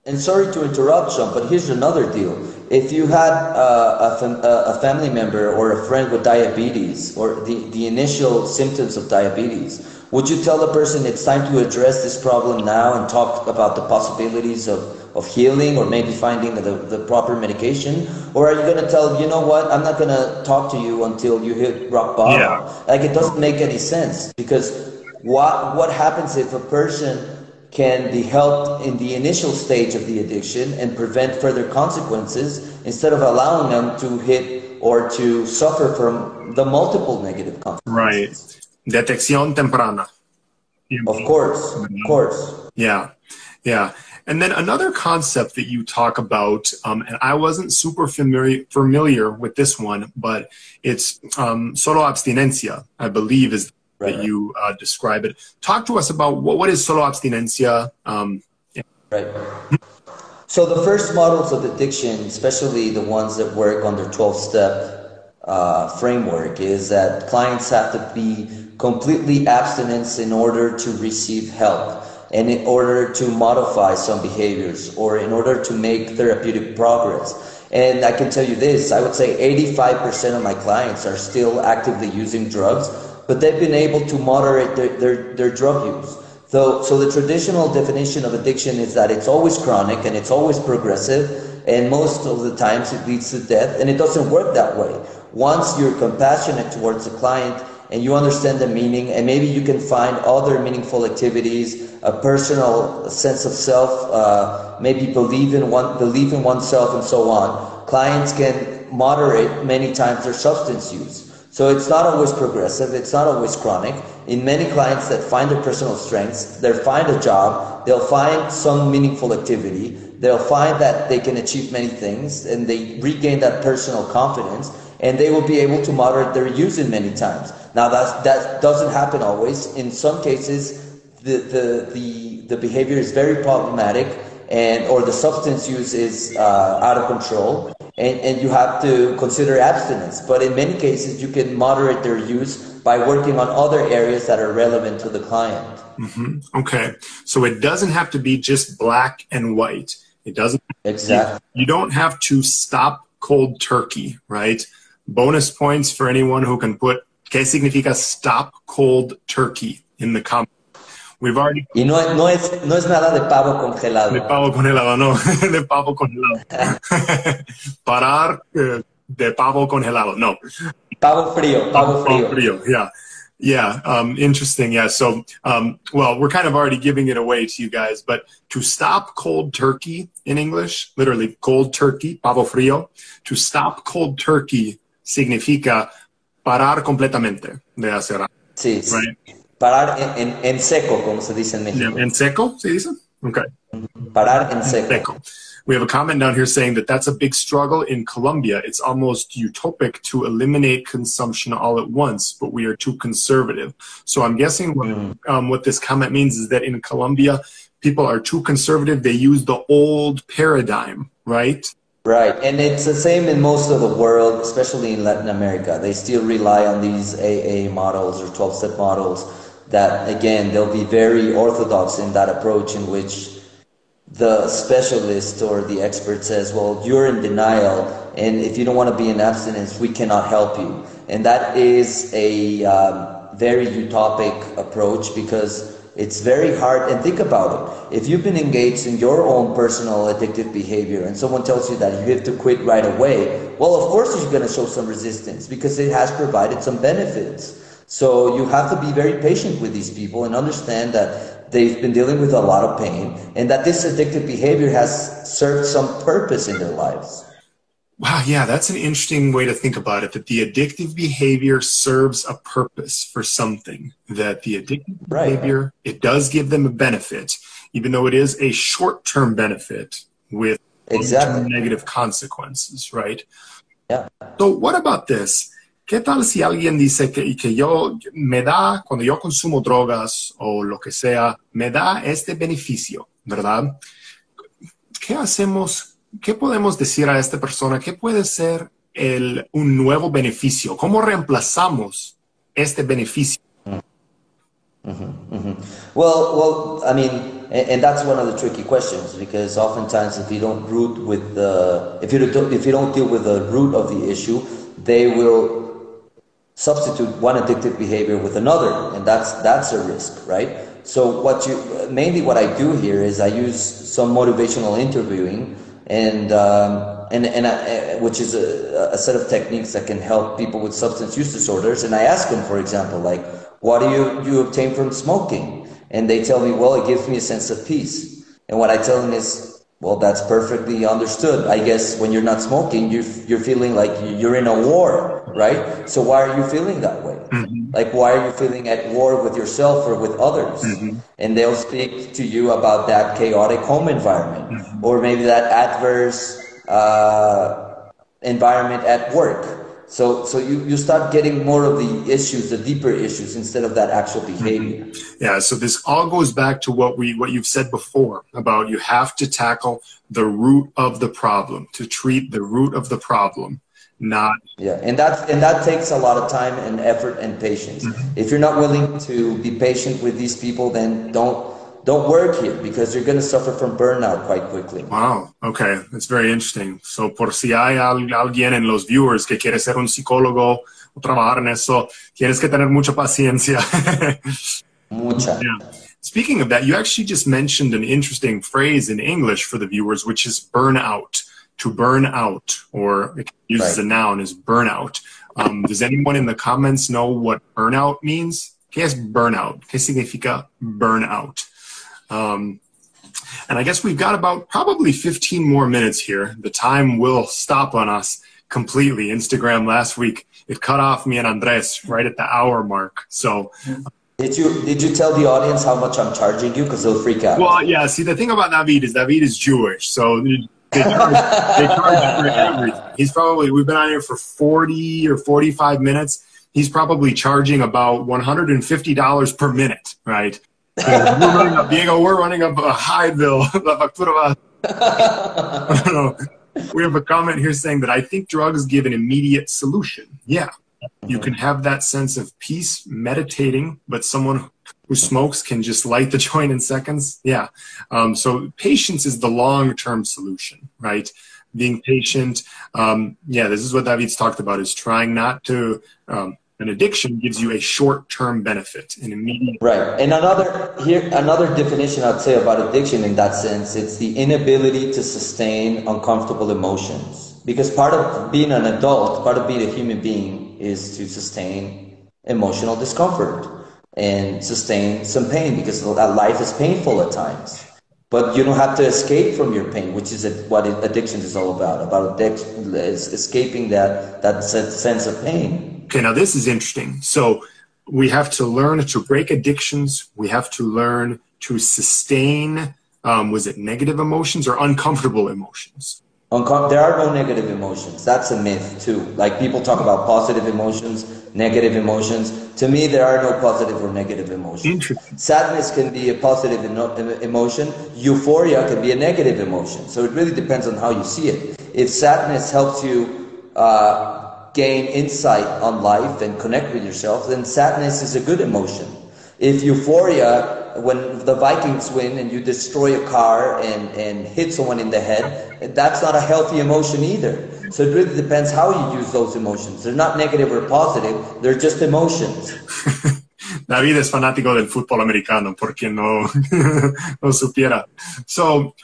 and sorry to interrupt, Sean, but here's another deal if you had uh, a, fam- a, family member or a friend with diabetes or the, the initial symptoms of diabetes, would you tell the person it's time to address this problem now and talk about the possibilities of, of healing or maybe finding the, the proper medication? Or are you going to tell you know what, I'm not going to talk to you until you hit rock bottom? Yeah. Like it doesn't make any sense because what, what happens if a person can be helped in the initial stage of the addiction and prevent further consequences instead of allowing them to hit or to suffer from the multiple negative consequences. Right. Detección temprana. Of course, of course. Yeah, yeah. And then another concept that you talk about, um, and I wasn't super familiar familiar with this one, but it's um, solo abstinencia, I believe is right. that you uh, describe it. Talk to us about what, what is solo abstinencia. Um, yeah. Right. So the first models of addiction, especially the ones that work on their 12 step uh, framework, is that clients have to be completely abstinence in order to receive help and in order to modify some behaviors or in order to make therapeutic progress. And I can tell you this, I would say 85% of my clients are still actively using drugs, but they've been able to moderate their, their, their drug use. So, so the traditional definition of addiction is that it's always chronic and it's always progressive, and most of the times it leads to death, and it doesn't work that way. Once you're compassionate towards the client and you understand the meaning, and maybe you can find other meaningful activities, a personal sense of self, uh, maybe believe in one, believe in oneself, and so on. Clients can moderate many times their substance use. So it's not always progressive, it's not always chronic. In many clients that find their personal strengths, they'll find a job, they'll find some meaningful activity, they'll find that they can achieve many things, and they regain that personal confidence, and they will be able to moderate their use in many times. Now that that doesn't happen always. In some cases, the the the, the behavior is very problematic, and or the substance use is uh, out of control, and, and you have to consider abstinence. But in many cases, you can moderate their use by working on other areas that are relevant to the client. Mm-hmm. Okay, so it doesn't have to be just black and white. It doesn't exactly. You, you don't have to stop cold turkey, right? Bonus points for anyone who can put ¿Qué significa stop cold turkey in the comments? We've already. Y no, no, es, no es nada de pavo congelado. De pavo congelado, no. de pavo congelado. Parar uh, de pavo congelado, no. Pavo frío, pavo, frío. Pavo frío, yeah. Yeah, um, interesting. Yeah. So, um, well, we're kind of already giving it away to you guys, but to stop cold turkey in English, literally cold turkey, pavo frío, to stop cold turkey significa parar completamente de hacer algo. Sí, right? parar en, en, en, seco, como se dice en México. ¿En seco se dice? Okay. Parar en seco. seco. We have a comment down here saying that that's a big struggle in Colombia. It's almost utopic to eliminate consumption all at once, but we are too conservative. So I'm guessing what, mm. um, what this comment means is that in Colombia, people are too conservative. They use the old paradigm, right? Right, and it's the same in most of the world, especially in Latin America. They still rely on these AA models or 12 step models that, again, they'll be very orthodox in that approach in which the specialist or the expert says, well, you're in denial, and if you don't want to be in abstinence, we cannot help you. And that is a um, very utopic approach because it's very hard, and think about it. If you've been engaged in your own personal addictive behavior and someone tells you that you have to quit right away, well, of course you're going to show some resistance because it has provided some benefits. So you have to be very patient with these people and understand that they've been dealing with a lot of pain and that this addictive behavior has served some purpose in their lives. Wow, yeah, that's an interesting way to think about it. That the addictive behavior serves a purpose for something. That the addictive right. behavior it does give them a benefit, even though it is a short-term benefit with exactly. negative consequences, right? Yeah. So, what about this? ¿Qué tal si alguien dice que, que yo me da, cuando yo consumo drogas o lo que sea, me da este beneficio, ¿verdad? ¿Qué hacemos ¿qué podemos decir a esta persona? ¿Qué puede ser el, un nuevo beneficio? ¿Cómo reemplazamos este beneficio? Mm-hmm, mm-hmm. Well, well, I mean, and, and, that's one of the tricky questions because oftentimes, if you don't root with the, if you don't, if you don't deal with the root of the issue, they will substitute one addictive behavior with another, and that's that's a risk, right? So, what you mainly what I do here is I use some motivational interviewing and um, and and I, which is a, a, set of techniques that can help people with substance use disorders. And I ask them, for example, like, what do you you obtain from smoking? And they tell me, well, it gives me a sense of peace. And what I tell them is, well, that's perfectly understood. I guess when you're not smoking, you're you're feeling like you're in a war, right? So why are you feeling that way? Mm-hmm. Like, why are you feeling at war with yourself or with others? Mm-hmm. And they'll speak to you about that chaotic home environment mm-hmm. or maybe that adverse uh, environment at work. So, so you, you start getting more of the issues, the deeper issues, instead of that actual mm-hmm. behavior. Yeah. So this all goes back to what we, what you've said before about you have to tackle the root of the problem to treat the root of the problem, not. Yeah. And that, and that takes a lot of time and effort and patience. Mm-hmm. If you're not willing to be patient with these people, then don't, don't work here because you're going to suffer from burnout quite quickly. Wow. Okay. That's very interesting. So, por si hay alguien en los viewers que quiere ser un psicólogo o trabajar en eso, tienes que tener mucha paciencia. mucha. Yeah. Speaking of that, you actually just mentioned an interesting phrase in English for the viewers, which is burnout. To burn out, or it uses right. a noun, is burnout. Um, does anyone in the comments know what burnout means? ¿Qué es burnout? ¿Qué significa burnout? Um, and I guess we've got about probably 15 more minutes here. The time will stop on us completely. Instagram last week, it cut off me and Andres right at the hour mark. So. Did you did you tell the audience how much I'm charging you? Because they'll freak out. Well, yeah. See, the thing about David is David is Jewish, so they charge, they charge for everything. He's probably we've been on here for 40 or 45 minutes. He's probably charging about $150 per minute, right? we're running up, Diego, we're running up a high bill. we have a comment here saying that I think drugs give an immediate solution. Yeah. You can have that sense of peace meditating, but someone who smokes can just light the joint in seconds. Yeah. Um, so patience is the long term solution, right? Being patient. Um, yeah, this is what David's talked about is trying not to um, an addiction gives you a short-term benefit, an immediate. Right, and another here, another definition I'd say about addiction in that sense, it's the inability to sustain uncomfortable emotions. Because part of being an adult, part of being a human being, is to sustain emotional discomfort and sustain some pain because that life is painful at times. But you don't have to escape from your pain, which is what addiction is all about. About escaping that that sense of pain. Okay, now this is interesting. So we have to learn to break addictions. We have to learn to sustain, um, was it negative emotions or uncomfortable emotions? Uncom- there are no negative emotions. That's a myth too. Like people talk about positive emotions, negative emotions. To me, there are no positive or negative emotions. Sadness can be a positive emotion. Euphoria can be a negative emotion. So it really depends on how you see it. If sadness helps you uh, gain insight on life and connect with yourself, then sadness is a good emotion. If euphoria, when the Vikings win and you destroy a car and, and hit someone in the head, that's not a healthy emotion either. So it really depends how you use those emotions. They're not negative or positive, they're just emotions. David es fanático del fútbol americano, por quien no, no supiera. So,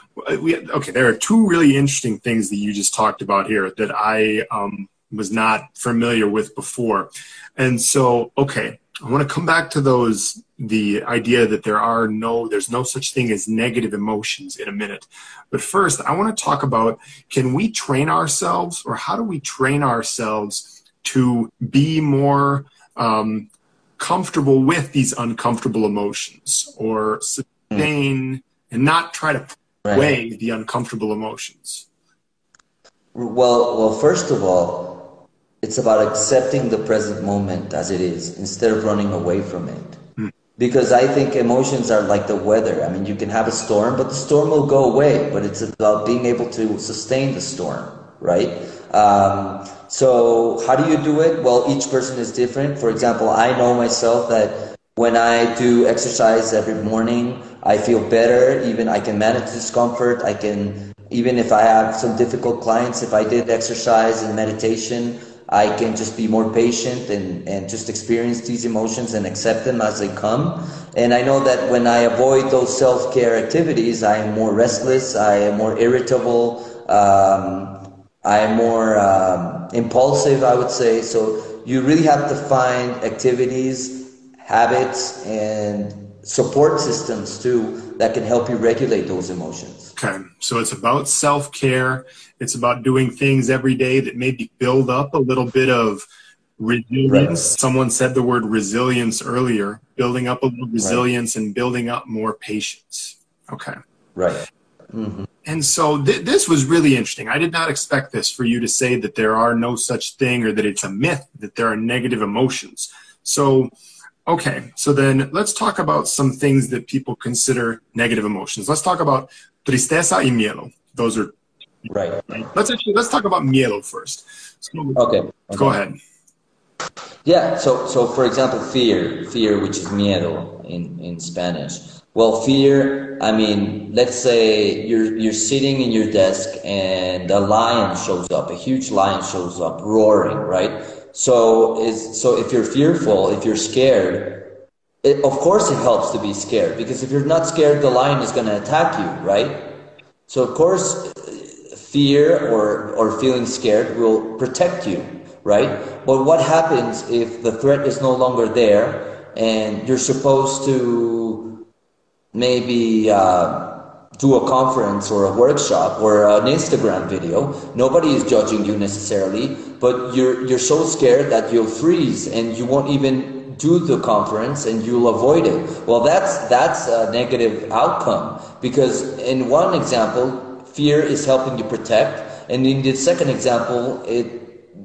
we, okay, there are two really interesting things that you just talked about here that I um, was not familiar with before. And so, okay, I want to come back to those the idea that there are no there's no such thing as negative emotions in a minute. But first, I want to talk about can we train ourselves or how do we train ourselves to be more um, comfortable with these uncomfortable emotions or sustain and not try to right. weigh the uncomfortable emotions? Well, well, first of all, it's about accepting the present moment as it is instead of running away from it. Mm. Because I think emotions are like the weather. I mean, you can have a storm, but the storm will go away. But it's about being able to sustain the storm, right? Um, so, how do you do it? Well, each person is different. For example, I know myself that when I do exercise every morning, I feel better. Even I can manage discomfort. I can, even if I have some difficult clients, if I did exercise and meditation, I can just be more patient and, and just experience these emotions and accept them as they come. And I know that when I avoid those self care activities, I am more restless, I am more irritable, um, I am more um, impulsive, I would say. So you really have to find activities, habits, and support systems too that can help you regulate those emotions. Okay, so it's about self care it's about doing things every day that maybe build up a little bit of resilience. Right. Someone said the word resilience earlier, building up a little resilience right. and building up more patience. Okay. Right. Mm-hmm. and so th- this was really interesting. I did not expect this for you to say that there are no such thing or that it's a myth that there are negative emotions. So, okay, so then let's talk about some things that people consider negative emotions. Let's talk about tristeza y miedo. Those are right. Let's actually let's talk about miedo first. So, okay. okay. Go ahead. Yeah. So so for example, fear, fear, which is miedo in in Spanish. Well, fear. I mean, let's say you're you're sitting in your desk and a lion shows up, a huge lion shows up, roaring, right? So is so if you're fearful, if you're scared, it, of course it helps to be scared because if you're not scared, the lion is going to attack you, right? So of course, fear or or feeling scared will protect you, right? But what happens if the threat is no longer there and you're supposed to maybe uh, do a conference or a workshop or an Instagram video. Nobody is judging you necessarily, but you're you're so scared that you'll freeze and you won't even do the conference and you'll avoid it. Well, that's that's a negative outcome because in one example, fear is helping you protect, and in the second example, it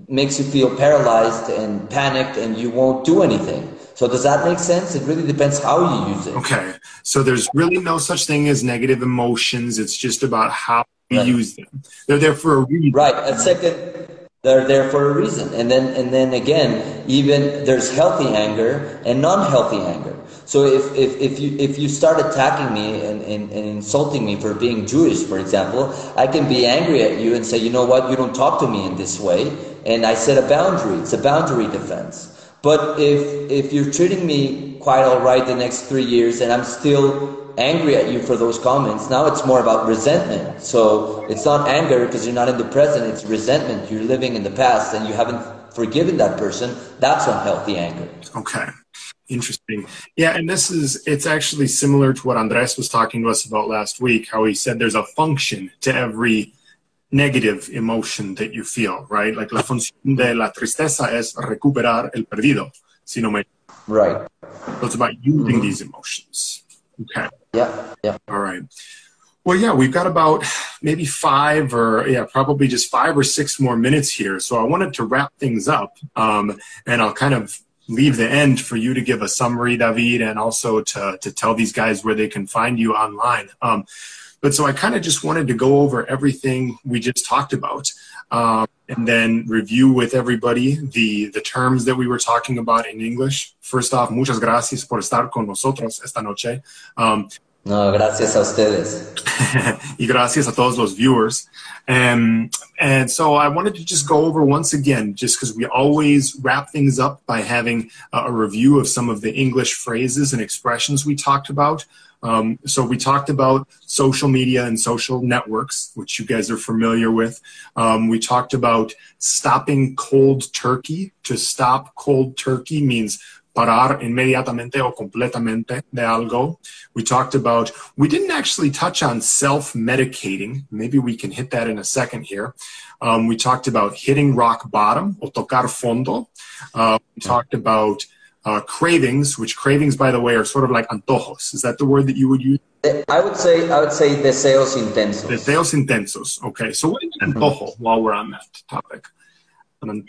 makes you feel paralyzed and panicked and you won't do anything. So does that make sense? It really depends how you use it. Okay. So there's really no such thing as negative emotions. It's just about how we right. use them. They're there for a reason. Right. And second, they're there for a reason. And then and then again, even there's healthy anger and non-healthy anger. So if, if, if you if you start attacking me and, and, and insulting me for being Jewish, for example, I can be angry at you and say, you know what, you don't talk to me in this way, and I set a boundary. It's a boundary defense. But if if you're treating me quite all right the next three years and I'm still angry at you for those comments, now it's more about resentment. So it's not anger because you're not in the present, it's resentment. You're living in the past and you haven't forgiven that person. That's unhealthy anger. Okay. Interesting. Yeah, and this is it's actually similar to what Andres was talking to us about last week, how he said there's a function to every negative emotion that you feel, right? Like la función de la tristeza es recuperar el perdido, si no me. Right. So it's about using mm-hmm. these emotions. Okay. Yeah. Yeah. All right. Well, yeah, we've got about maybe five or yeah, probably just five or six more minutes here. So I wanted to wrap things up, um, and I'll kind of leave the end for you to give a summary, David, and also to to tell these guys where they can find you online. Um, but so I kind of just wanted to go over everything we just talked about. Um, and then review with everybody the, the terms that we were talking about in English. First off, muchas gracias por estar con nosotros esta noche. Um, no, gracias a ustedes. y gracias a todos los viewers. Um, and so I wanted to just go over once again, just because we always wrap things up by having a review of some of the English phrases and expressions we talked about. Um, so we talked about social media and social networks, which you guys are familiar with. Um, we talked about stopping cold turkey. To stop cold turkey means parar inmediatamente o completamente de algo. We talked about, we didn't actually touch on self-medicating. Maybe we can hit that in a second here. Um, we talked about hitting rock bottom o tocar fondo. Uh, we talked about uh, cravings, which cravings, by the way, are sort of like antojos. Is that the word that you would use? I would say I would say deseos intensos. Deseos intensos. Okay, so what is an antojo? While we're on that topic, um,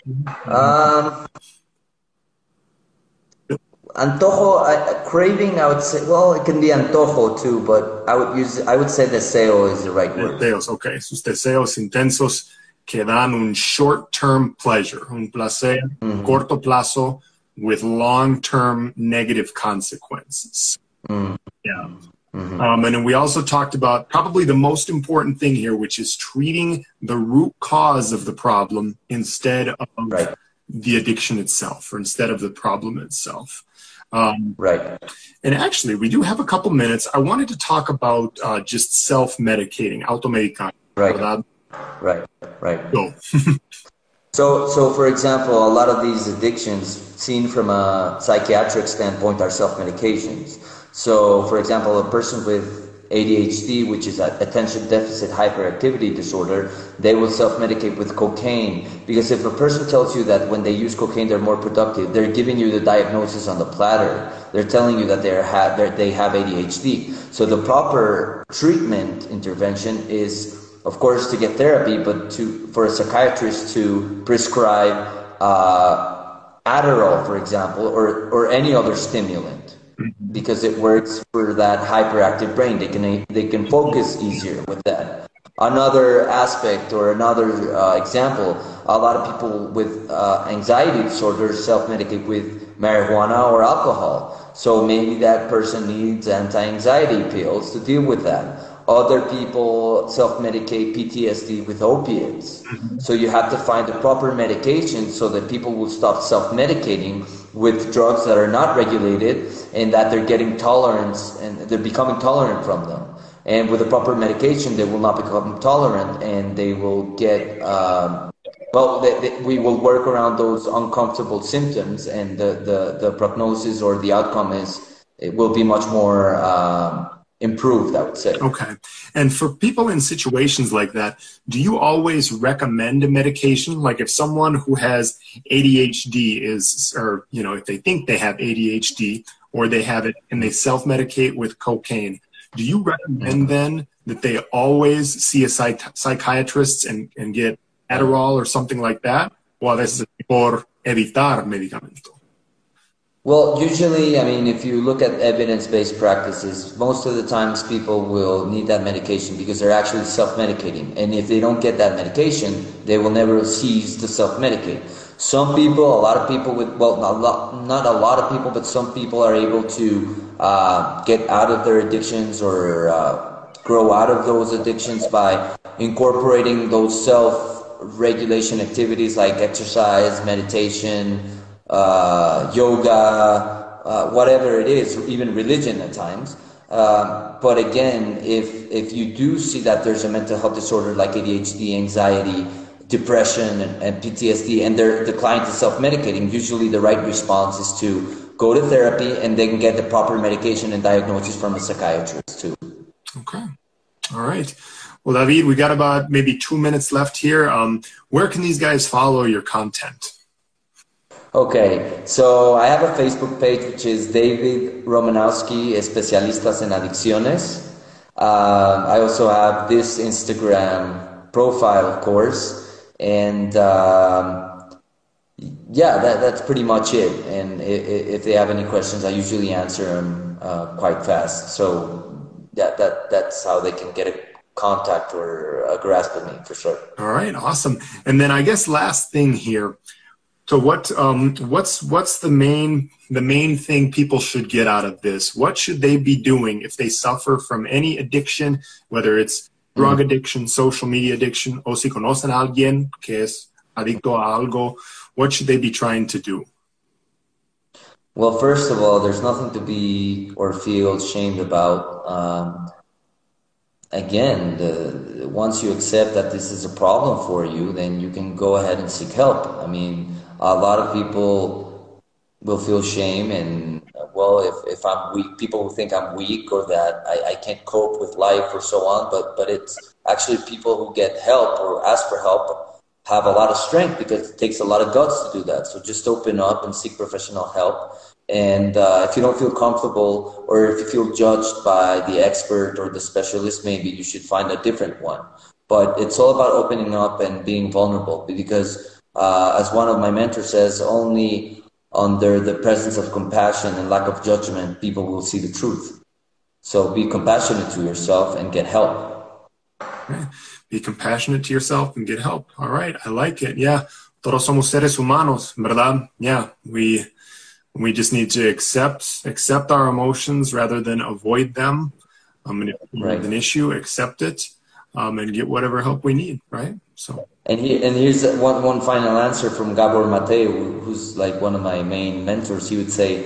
antojo I, craving. I would say. Well, it can be antojo too, but I would use. I would say deseo is the right word. Deseos. Okay, sus deseos intensos que dan un short-term pleasure, un placer mm-hmm. corto plazo with long-term negative consequences. Mm. Yeah. Mm-hmm. Um, and then we also talked about probably the most important thing here, which is treating the root cause of the problem instead of right. the addiction itself, or instead of the problem itself. Um, right. And actually, we do have a couple minutes. I wanted to talk about uh, just self-medicating, automedicar. Right. Right. Right. Go. So, so for example, a lot of these addictions, seen from a psychiatric standpoint, are self-medications. So, for example, a person with ADHD, which is attention deficit hyperactivity disorder, they will self-medicate with cocaine. Because if a person tells you that when they use cocaine they're more productive, they're giving you the diagnosis on the platter. They're telling you that they're they have ADHD. So the proper treatment intervention is, of course, to get therapy, but to for a psychiatrist to prescribe uh, Adderall, for example, or or any other stimulant because it works for that hyperactive brain. They can they can focus easier with that. Another aspect or another uh, example, a lot of people with uh, anxiety disorders self-medicate with marijuana or alcohol. So maybe that person needs anti-anxiety pills to deal with that. Other people self-medicate PTSD with opiates. Mm-hmm. So you have to find the proper medication so that people will stop self-medicating with drugs that are not regulated and that they're getting tolerance and they're becoming tolerant from them. And with the proper medication, they will not become tolerant and they will get, um, well, they, they, we will work around those uncomfortable symptoms and the, the, the prognosis or the outcome is, it will be much more um, improved, I would say. Okay. And for people in situations like that, do you always recommend a medication? Like if someone who has ADHD is, or, you know, if they think they have ADHD or they have it and they self medicate with cocaine, do you recommend mm-hmm. then that they always see a psych- psychiatrist and, and get Adderall or something like that? O a mm-hmm. veces por evitar medicamento? Well, usually, I mean, if you look at evidence-based practices, most of the times people will need that medication because they're actually self-medicating. And if they don't get that medication, they will never cease to self-medicate. Some people, a lot of people with, well, not a lot, not a lot of people, but some people are able to uh, get out of their addictions or uh, grow out of those addictions by incorporating those self-regulation activities like exercise, meditation, uh, yoga, uh, whatever it is, even religion at times. Um, but again, if if you do see that there's a mental health disorder like ADHD, anxiety, depression, and, and PTSD, and the client is self-medicating, usually the right response is to go to therapy and then get the proper medication and diagnosis from a psychiatrist too. Okay, all right. Well, David, we got about maybe two minutes left here. Um, where can these guys follow your content? Okay, so I have a Facebook page which is David Romanowski, Especialistas en Adicciones. Uh, I also have this Instagram profile, of course, and um, yeah, that, that's pretty much it. And if, if, they have any questions, I usually answer them uh, quite fast. So that, that that's how they can get a contact or a grasp of me for sure. All right, awesome. And then I guess last thing here so what um, what's what's the main the main thing people should get out of this? What should they be doing if they suffer from any addiction, whether it's drug mm. addiction, social media addiction, o si conocen a alguien que es adicto a algo, what should they be trying to do? Well, first of all, there's nothing to be or feel ashamed about. Um, again, the, once you accept that this is a problem for you, then you can go ahead and seek help. I mean, a lot of people will feel shame and well if, if i'm weak people think i'm weak or that I, I can't cope with life or so on but but it's actually people who get help or ask for help have a lot of strength because it takes a lot of guts to do that. So just open up and seek professional help. And uh, if you don't feel comfortable or if you feel judged by the expert or the specialist maybe you should find a different one. But it's all about opening up and being vulnerable because uh, as one of my mentors says, only under the presence of compassion and lack of judgment, people will see the truth. So be compassionate to yourself and get help. Be compassionate to yourself and get help. All right. I like it. Yeah. Todos somos seres humanos, ¿verdad? Yeah. We, we just need to accept, accept our emotions rather than avoid them. Um, and if we right. have an issue, accept it, um, and get whatever help we need. Right. So. And he, and here's one one final answer from Gabor Mate, who's like one of my main mentors. He would say,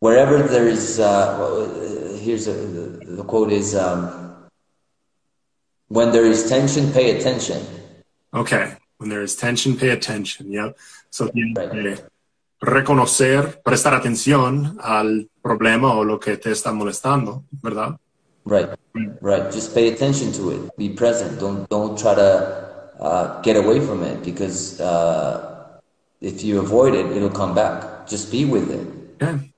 wherever there is, uh, here's a, the quote is, um, when there is tension, pay attention. Okay, when there is tension, pay attention. Yep. So right. reconocer, prestar atención al problema o lo que te está molestando, ¿verdad? Right, right. Just pay attention to it. Be present. Don't don't try to uh, get away from it because uh, if you avoid it, it'll come back. Just be with it. Okay.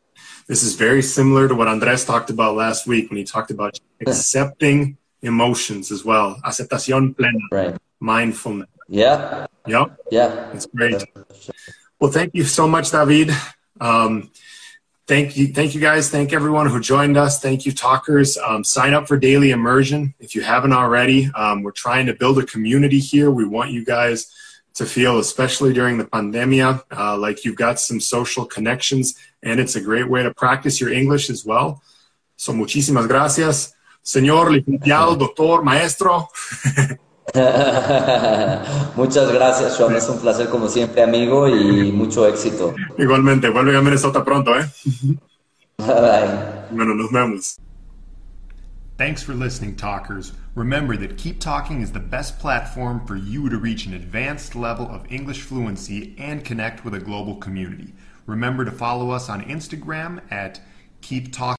This is very similar to what Andres talked about last week when he talked about accepting emotions as well. Aceptación plena. Right. Mindfulness. Yeah. Yep. Yeah. It's great. Well, thank you so much, David. Um, thank you, thank you guys. Thank everyone who joined us. Thank you, talkers. Um, sign up for daily immersion if you haven't already. Um, we're trying to build a community here. We want you guys to feel, especially during the pandemia, uh, like you've got some social connections, and it's a great way to practice your English as well. So, muchísimas gracias, señor licenciado, doctor, maestro. Muchas gracias, Sean. Es un placer como siempre, amigo, y mucho éxito. Igualmente, vuelve a Minnesota pronto, ¿eh? Bye. Bueno, nos vemos. Thanks for listening, talkers. Remember that Keep Talking is the best platform for you to reach an advanced level of English fluency and connect with a global community. Remember to follow us on Instagram at Keep Talking.